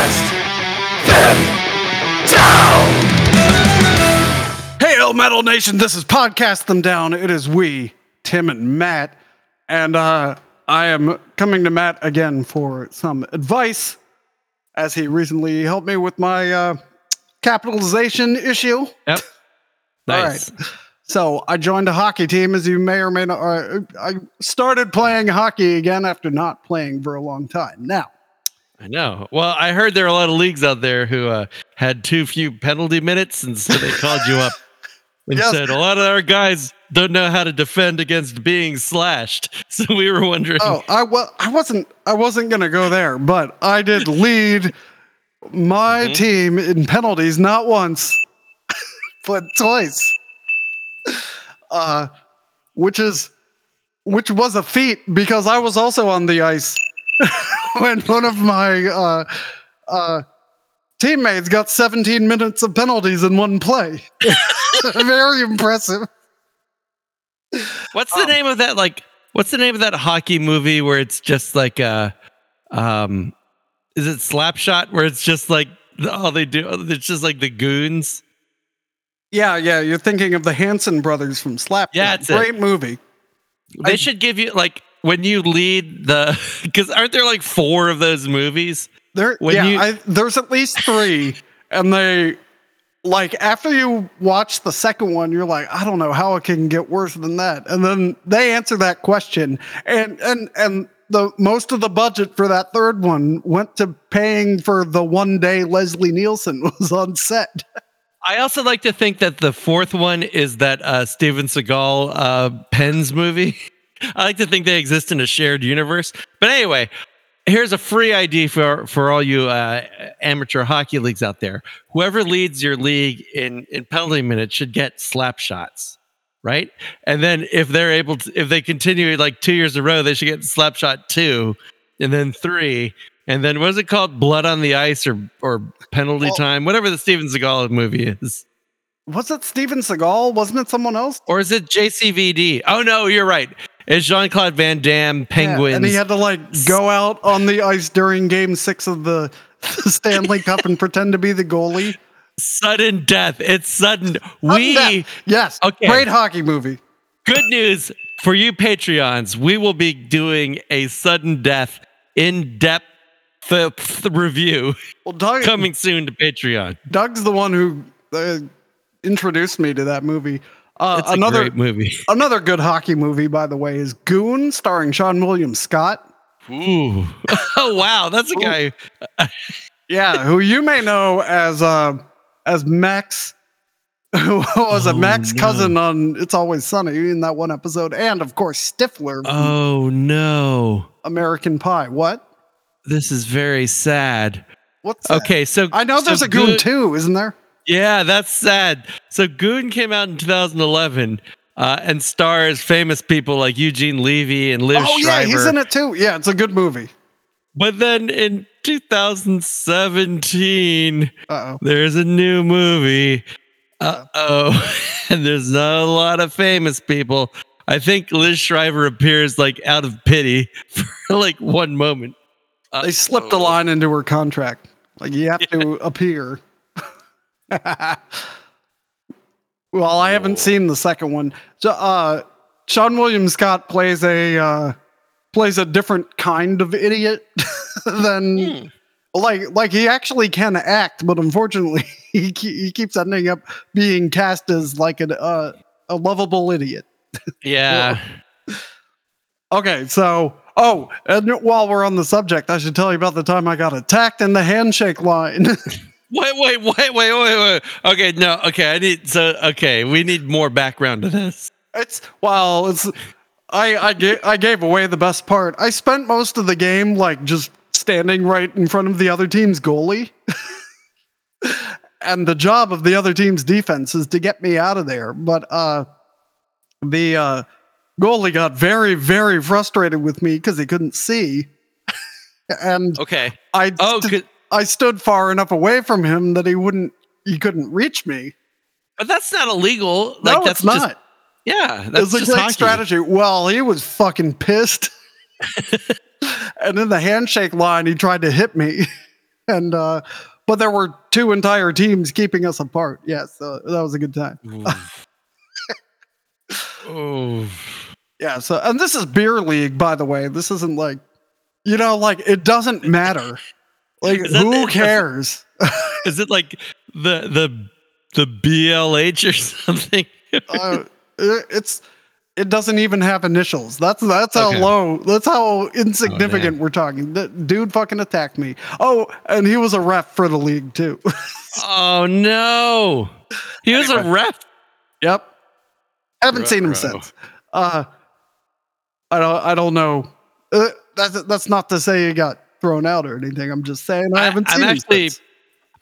Podcast them down. Hail Metal Nation, this is Podcast Them Down. It is we, Tim and Matt, and uh, I am coming to Matt again for some advice, as he recently helped me with my uh, capitalization issue. Yep. Nice. All right. So I joined a hockey team, as you may or may not. Uh, I started playing hockey again after not playing for a long time. Now, I know. Well, I heard there are a lot of leagues out there who uh, had too few penalty minutes, and so they called you up and Yes. said a lot of our guys don't know how to defend against being slashed. So we were wondering. oh, I well, I wasn't, I wasn't gonna go there, but I did lead my Mhm. team in penalties not once, but twice. Uh, which is, which was a feat because I was also on the ice when one of my uh, uh, teammates got 17 minutes of penalties in one play. Very impressive. What's the um, name of that? Like, what's the name of that hockey movie where it's just like uh um, is it Slapshot where it's just like all they do? It's just like the goons. Yeah, yeah, you're thinking of the Hanson brothers from Slap. Yeah, that's it. great movie. They I- should give you like when you lead the because aren't there like four of those movies? There, When yeah, you- I, there's at least three, and they like after you watch the second one, you're like, I don't know how it can get worse than that, and then they answer that question, and and and the most of the budget for that third one went to paying for the one day Leslie Nielsen was on set. I also like to think that the fourth one is that uh, Steven Seagal uh, Pens movie. I like to think they exist in a shared universe. But anyway, here's a free ID for for all you uh, amateur hockey leagues out there. Whoever leads your league in in penalty minutes should get slap shots, right? And then if they're able to, if they continue like two years in a row, they should get slap shot two, and then three. And then what is it called? Blood on the ice or or penalty Well- time, whatever the Steven Seagal movie is. Was it Steven Seagal? Wasn't it someone else? Or is it JCVD? Oh no, you're right. It's Jean Claude Van Damme, Yeah, Penguins. and he had to like go out on the ice during Game Six of the, the Stanley Cup and pretend to be the goalie. sudden death. It's sudden. Sudden We death. yes, Okay. great hockey movie. good news for you Patreons. We will be doing a sudden death in depth review Well, Doug, coming soon to Patreon. Doug's the one who uh, introduced me to that movie. Uh, It's a another great movie. another good hockey movie, by the way, is Goon, starring Seann William Scott. Ooh. Oh wow, that's a Ooh. guy. Yeah, who you may know as uh, as Max, who was a Oh, Max no. cousin on It's Always Sunny in that one episode, and of course Stifler, Oh no. American Pie. What? This is very sad. What's that? Okay, so I know so there's a Goon Goon- too, isn't there? Yeah, that's sad. So Goon came out in 2011 uh, and stars famous people like Eugene Levy and Liev oh yeah, Schreiber. he's in it too. Yeah, it's a good movie. But then in 2017, Uh oh. there's a new movie. Uh oh. and there's not a lot of famous people. I think Liz Schreiber appears like out of pity for like one moment. Uh, They slipped a line into her contract. Like you have to appear. well, I haven't seen the second one. Uh, Seann William Scott plays a uh, plays a different kind of idiot than Hmm. like like he actually can act, but unfortunately he he keeps ending up being cast as like a uh, a lovable idiot. Yeah. Okay, so oh, and while we're on the subject, I should tell you about the time I got attacked in the handshake line. Wait, wait, wait, wait, wait, wait. Okay, no, okay. I need so okay. We need more background to this. it's well, it's I I gave I gave away the best part. I spent most of the game like just standing right in front of the other team's goalie. and the job of the other team's defense is to get me out of there. But uh the uh goalie got very, very frustrated with me because he couldn't see. and Okay. I Oh, st-. I stood far enough away from him that he wouldn't he couldn't reach me. But that's not illegal. Like no, that's it's just not. yeah. It's That's a just great hockey. strategy. Well, he was fucking pissed. and in the handshake line, he tried to hit me. and uh, but there were two entire teams keeping us apart. Yes, so that was a good time. oh. Yeah. So, and this is beer league, by the way. This isn't like, you know, like it doesn't matter. Like, who the- cares? Is it like the the the BLH or something? uh, it- it's it doesn't even have initials. That's that's how Okay. low. That's how insignificant we're talking. The dude fucking attacked me. Oh, and he was a ref for the league too. oh no. He was a Anyway. ref. yep. Haven't seen him since. Uh, I don't. I don't know. Uh, that's that's not to say he got thrown out or anything. I'm just saying I I- haven't seen I'm seen him actually-.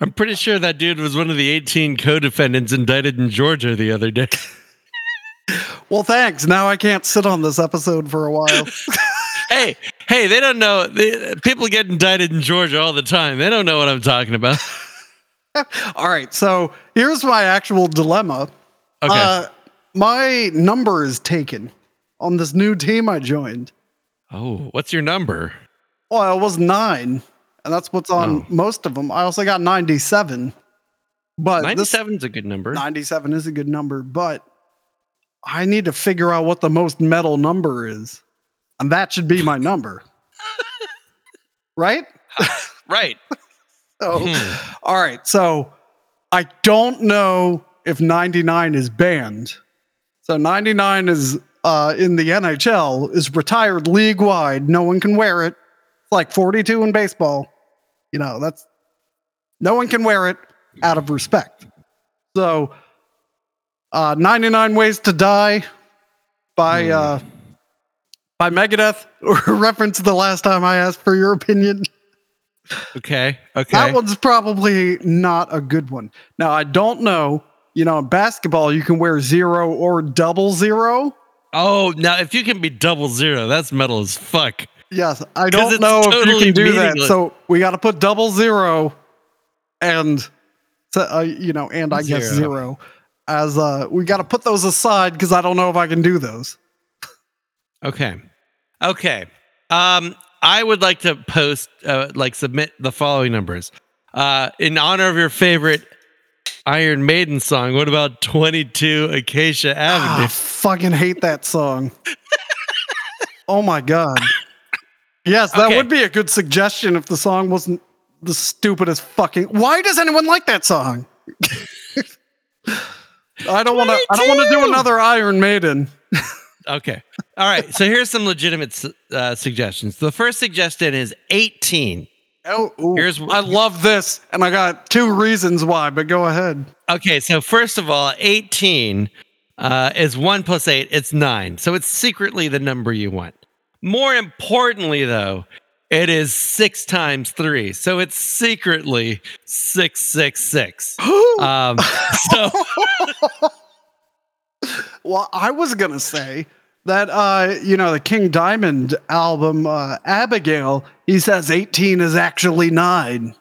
I'm pretty sure that dude was one of the 18 co-defendants indicted in Georgia the other day. Well, thanks. Now I can't sit on this episode for a while. hey, hey, they don't know. They, people get indicted in Georgia all the time. They don't know what I'm talking about. All right. So here's my actual dilemma. Okay. Uh, my number is taken on this new team I joined. oh, what's your number? Well, it was nine, and that's what's on Oh. most of them. I also got 97. But this 97 is a good number. 97 is a good number, but I need to figure out what the most metal number is. And that should be my number. right? Right. So, Hmm. all right. So I don't know if 99 is banned. So 99 is uh, in the NHL is retired league wide. No one can wear it. It's like 42 in baseball. You know, that's no one can wear it out of respect. So uh, 99 Ways to Die by Hmm. uh, by Megadeth, reference the last time I asked for your opinion. Okay. Okay. That one's probably not a good one. Now, I don't know. You know, in basketball, you can wear zero or double zero. oh, now if you can be double zero, that's metal as fuck. Yes, I don't it's know if you can do that. So we got to put double zero and, so, uh, you know, and I guess Zero. zero as uh, we got to put those aside because I don't know if I can do those. Okay. Okay. Um, I would like to post, uh, like, submit the following numbers. Uh, in honor of your favorite Iron Maiden song, what about 22 Acacia Ah, I Avenue? fucking hate that song. oh my god. Yes, that Okay. would be a good suggestion if the song wasn't the stupidest fucking. Why does anyone like that song? I don't want to. I don't want to do another Iron Maiden. Okay. All right. So here's some legitimate uh, suggestions. The first suggestion is 18. Oh, ooh. Here's- I love this, and I got two reasons why. But go ahead. Okay. So, first of all, 18 uh, is one plus eight, it's nine. So it's secretly the number you want. More importantly, though, it is six times three. So it's secretly 666. Um, so, Well, I was gonna say that uh, you know the King Diamond album uh, Abigail. He says eighteen is actually nine.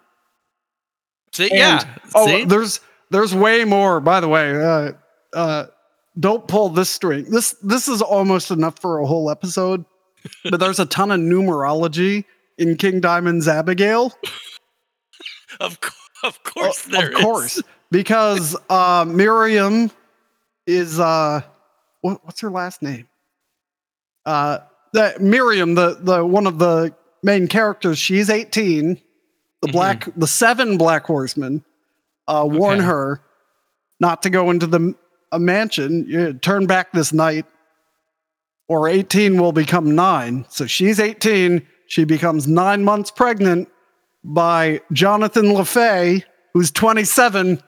see, And- yeah. Oh, see? there's there's way more. By the way, uh, uh, don't pull this string. This this is almost enough for a whole episode. But there's a ton of numerology in King Diamond's Abigail. of, co- of course, O- there of is. course, because uh, Miriam is uh, what, what's her last name? Uh, that Miriam, the the one of the main characters. She's 18. The Mhm. black, the seven Black Horsemen, uh, warn Okay. her not to go into the a mansion. You turn back this night, or 18 will become nine. So she's 18. She becomes nine months pregnant by Jonathan La'Fey, who's 27,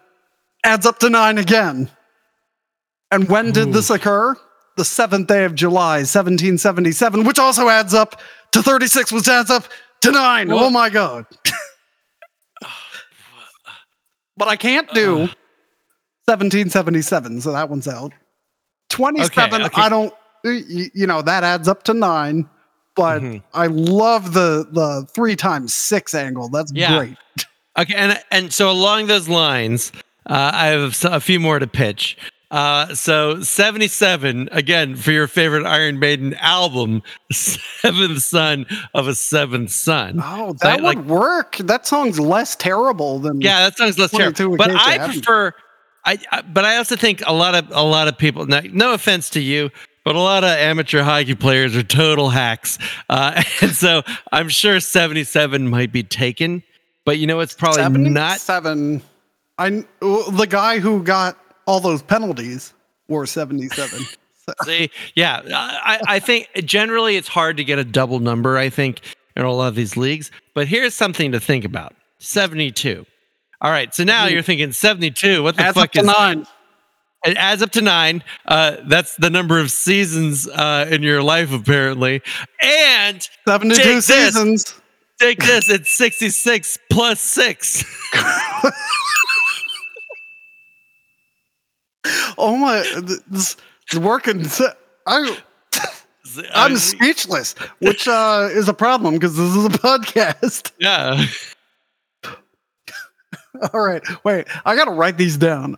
adds up to nine again. And when did Ooh. this occur? The seventh day of July, 1777, which also adds up to 36, which adds up to nine. Well- oh my God. but I can't do Ugh. 1777, so that one's out. 27, okay. I don't, you, you know, that adds up to nine. But Mhm. I love the the three times six angle. That's Yeah. great. Okay, and and so along those lines, uh, I have a few more to pitch. Uh, so 77 again for your favorite Iron Maiden album, Seventh Son of a Seventh Son. Oh, So I- that would work. That song's less terrible than Yeah, that sounds less terrible. But I prefer. I, I but I also think a lot of a lot of people. Now, no offense to you, but a lot of amateur hockey players are total hacks, uh, and so I'm sure 77 might be taken. But you know, it's probably not. seven. I the guy who got all those penalties wore seventy seven. See, yeah, I, I think generally it's hard to get a double number. I think in a lot of these leagues. But here's something to think about: 72. All right, so now you're thinking 72. What the Adds fuck is nine. It adds up to nine. Uh, that's the number of seasons uh, in your life, apparently. And Seventy two seasons. take this: it's sixty-six plus six. Oh my! th- This is working. I I'm speechless, which uh, is a problem because this is a podcast. yeah. All right, wait. I gotta write these down.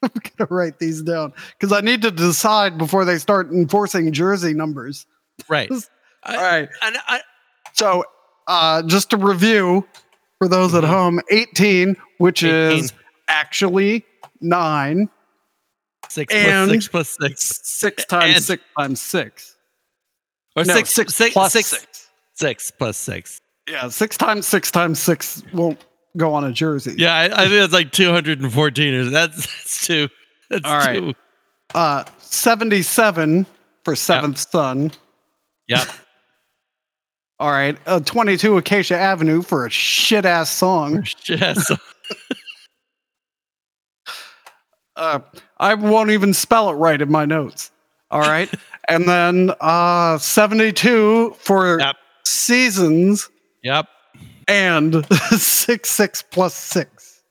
I'm gonna write these down because I need to decide before they start enforcing jersey numbers. Right. All right. And I, So, uh, just to review for those at Mhm. home, 18, which 18. is actually nine, six And- plus six plus six, six times And- six times six. or No, six, six six, plus six- six. six plus six. Yeah, six times six times six won't go on a jersey. Yeah, I, I think that's like two hundred and fourteen. Or that's that's two. That's All right. two. Uh, 77 for seventh son. Yep. All right. Uh, 22 Acacia Avenue for a shit ass song. yes. Uh, I won't even spell it right in my notes. All right. and then uh, 72 for Yep. seasons Yep. And six six plus six.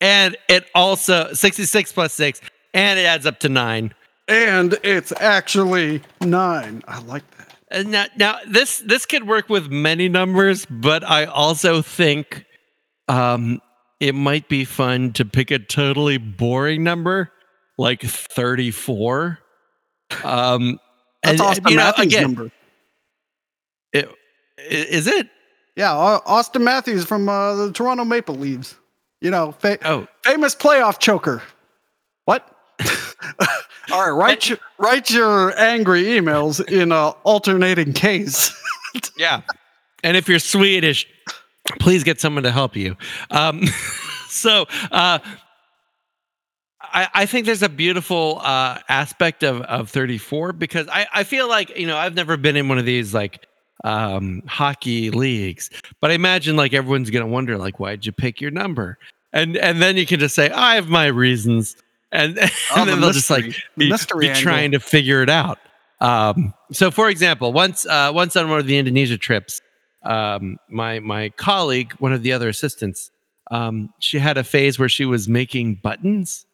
And it also sixty-six plus six, and it adds up to nine. And it's actually nine. I like that. And now, now this this could work with many numbers, but I also think um, it might be fun to pick a totally boring number like thirty-four. Um, That's and, Auston you know, Matthews' again, number. it- is it? Yeah, Auston Matthews from uh, the Toronto Maple Leafs. You know, fa- Oh, famous playoff choker. What? All right, write your, write your angry emails in a alternating case. yeah. And if you're Swedish, please get someone to help you. Um, so uh, I, I think there's a beautiful uh, aspect of, of 34 because I, I feel like, you know, I've never been in one of these like um, hockey leagues, but I imagine like everyone's going to wonder, like, why'd you pick your number? And and then you can just say, I have my reasons. And, and Oh, the then they'll just like be, mystery be trying to figure it out. Um, so, for example, once uh, once on one of the Indonesia trips, um, my my colleague, one of the other assistants, um, she had a phase where she was making buttons.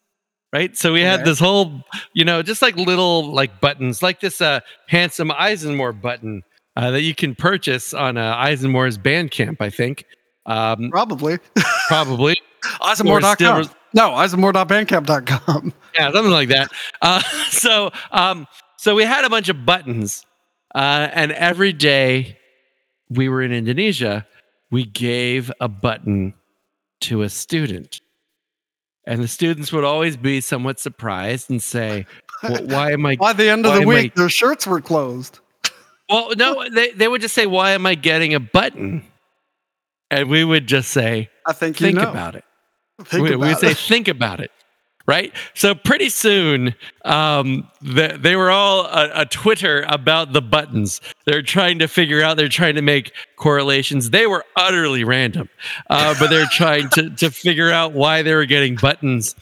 Right, so we had this whole, you know, just like little like buttons, like this uh, handsome Isenmor button uh, that you can purchase on uh, Isenmor's Bandcamp, I think. Um, Probably. probably, Isenmor.com. still- no, Isenmor.bandcamp.com. yeah, something like that. Uh, so, um, so we had a bunch of buttons, uh, and every day we were in Indonesia, we gave a button to a student, and the students would always be somewhat surprised and say, well, "Why am I?" By the end of the am I- week, their shirts were closed. Well, no, they they would just say, "Why am I getting a button?" And we would just say, I think you "Think know. about it." Think we, we would about say think about it right so pretty soon um the, they were all a, a twitter about the buttons they're trying to figure out they're trying to make correlations they were utterly random uh, but they're trying to to figure out why they were getting buttons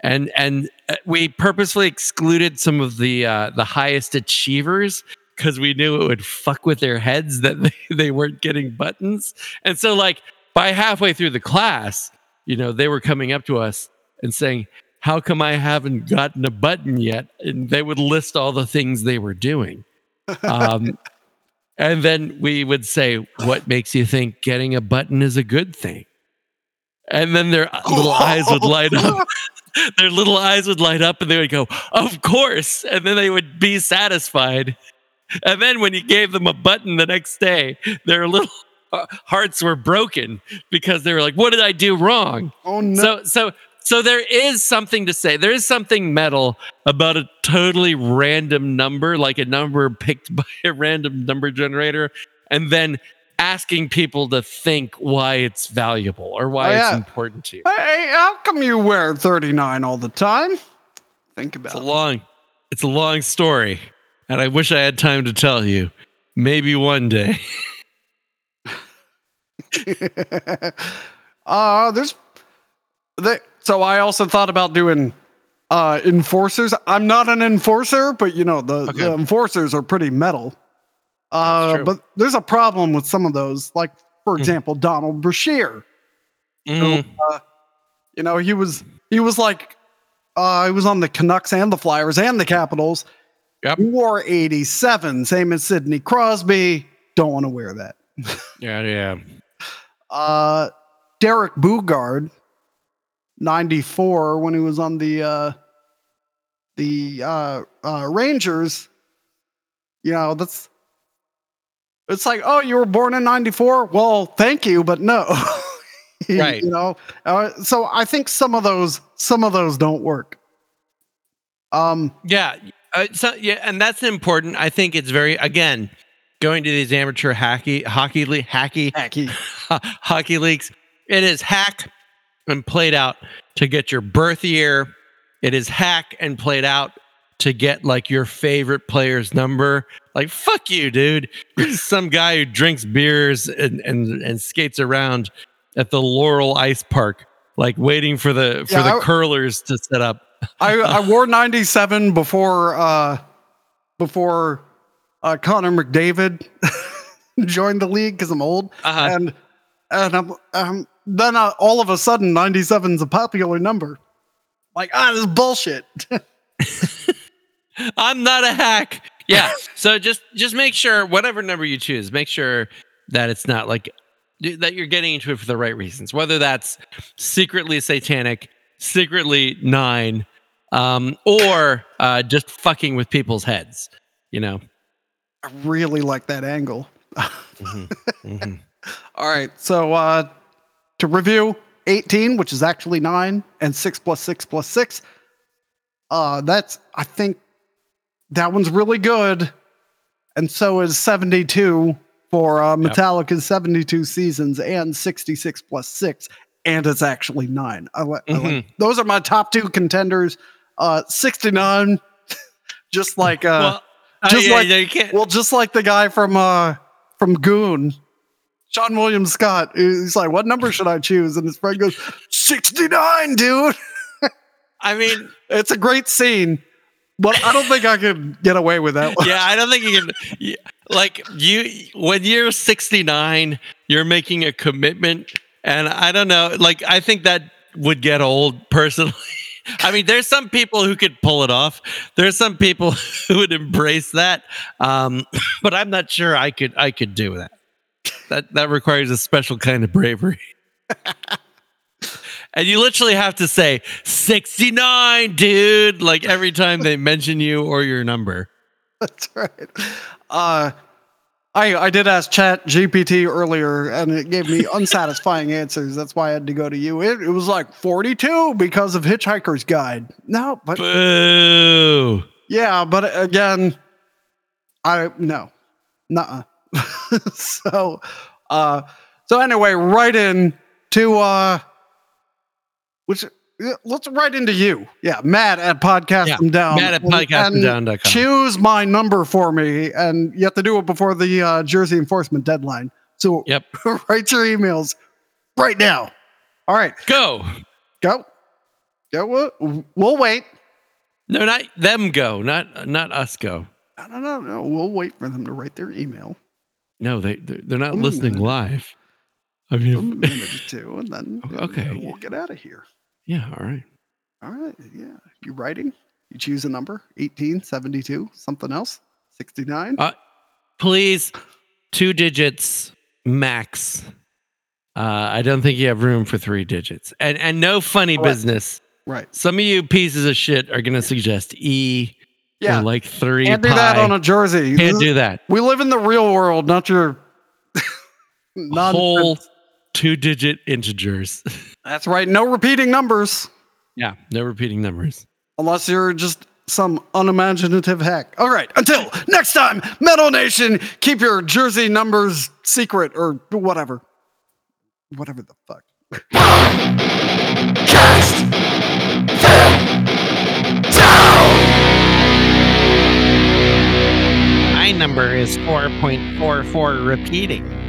and and uh, we purposely excluded some of the uh the highest achievers because we knew it would fuck with their heads that they, they weren't getting buttons and so like by halfway through the class you know, they were coming up to us and saying, How come I haven't gotten a button yet? And they would list all the things they were doing. Um, and then we would say, What makes you think getting a button is a good thing? And then their little eyes would light up. their little eyes would light up and they would go, Of course. And then they would be satisfied. And then when you gave them a button the next day, their little uh, hearts were broken because they were like, What did I do wrong? Oh no! So, so, so there is something to say. There is something metal about a totally random number, like a number picked by a random number generator, and then asking people to think why it's valuable or why Oh, it's important to you. hey, how come you wear 39 all the time? Think about It's a it. long, it's a long story, and I wish I had time to tell you. Maybe one day. uh, there's. They, so I also thought about doing uh, enforcers. I'm not an enforcer, but you know the, Okay. the enforcers are pretty metal. Uh, but there's a problem with some of those. Like for Hmm. example, Donald Brashear. Mm, uh, you know, he was he was like uh he was on the Canucks and the Flyers and the Capitals. Yep. He wore 87, same as Sidney Crosby. Don't want to wear that. yeah, yeah. Uh Derek Boogaard, 94, when he was on the uh the uh, uh Rangers. You know, that's it's like, oh, you were born in 94? Well, thank you, but no. Right. You know, uh, so I think some of those some of those don't work. Um, Yeah, uh, so yeah, and that's important. I think it's very again going to these amateur hockey hockey league hacky hacky. hockey leagues. It is hack and played out to get your birth year. It is hack and played out to get like your favorite player's number. Like fuck you, dude. Some guy who drinks beers and and and skates around at the Laurel Ice Park, like waiting for the for Yeah, the I- curlers to set up. I, I wore 97 before uh before uh Connor McDavid joined the league because I'm old. Uh-huh. And and I'm um then uh, all of a sudden 97 is a popular number. Like, ah, this is bullshit. I'm not a hack. Yeah. so just just make sure whatever number you choose, make sure that it's not like that you're getting into it for the right reasons. Whether that's secretly satanic, secretly nine, um, or uh, just fucking with people's heads. You know. I really like that angle. Mhm, mhm. All right. So uh to review 18, which is actually 9 and 6 plus 6 plus 6. Uh that's I think that one's really good. And so is 72 for uh Yep. Metallica's 72 seasons and 66 plus 6 and it's actually 9. I, li- I like those are my top two contenders. Uh 69 just like uh well, uh, just yeah, like- yeah, well, just like the guy from uh from Goon, John William Scott. He's like, "What number should I choose?" And his friend goes, "69, dude." I mean, It's a great scene, but I don't think I could get away with that. One. yeah, I don't think you can. Like you, when you're 69, you're making a commitment, and I don't know. Like I think that would get old personally. I mean, there's some people who could pull it off. There's some people who would embrace that, um, but I'm not sure I could. I could do that. That that requires a special kind of bravery. And you literally have to say 69, dude, like every time they mention you or your number. That's right. Uh, I I did ask Chat GPT earlier, and it gave me unsatisfying answers. That's why I had to go to you. It, it was like 42 because of Hitchhiker's Guide. No, but Boo. Yeah, but again, I no, nuh so, uh, so anyway, right in to uh, which let's right into you. Yeah, Matt at podcast Yeah, down. Matt at podcastthemdown.com. Choose my number for me, and you have to do it before the uh, Jersey enforcement deadline. So Yep. write your emails right now. All right, Go. go. Go. We'll, we'll wait. No, not them go, not not us go. No, no, no, no. We'll wait for them to write their email. No, they they're not listening live. I them a mean, minute or two, and then Okay. uh, we'll get out of here. Yeah, all right. All right, yeah. You writing? You choose a number 18, 72, something else? 69? Uh, Please, two digits max. Uh, I don't think you have room for three digits, and and no funny All right. business Right. Some of you pieces of shit are gonna suggest E Yeah. like three. Can't do that on a jersey. Can't do that. We live in the real world, not your non- Whole two digit integers. That's right. No repeating numbers yeah, no repeating numbers. unless you're just some unimaginative hack. All right. Until next time, Metal Nation, keep your jersey numbers secret or whatever. Whatever the fuck. Cast them down. My number is 4.44 repeating.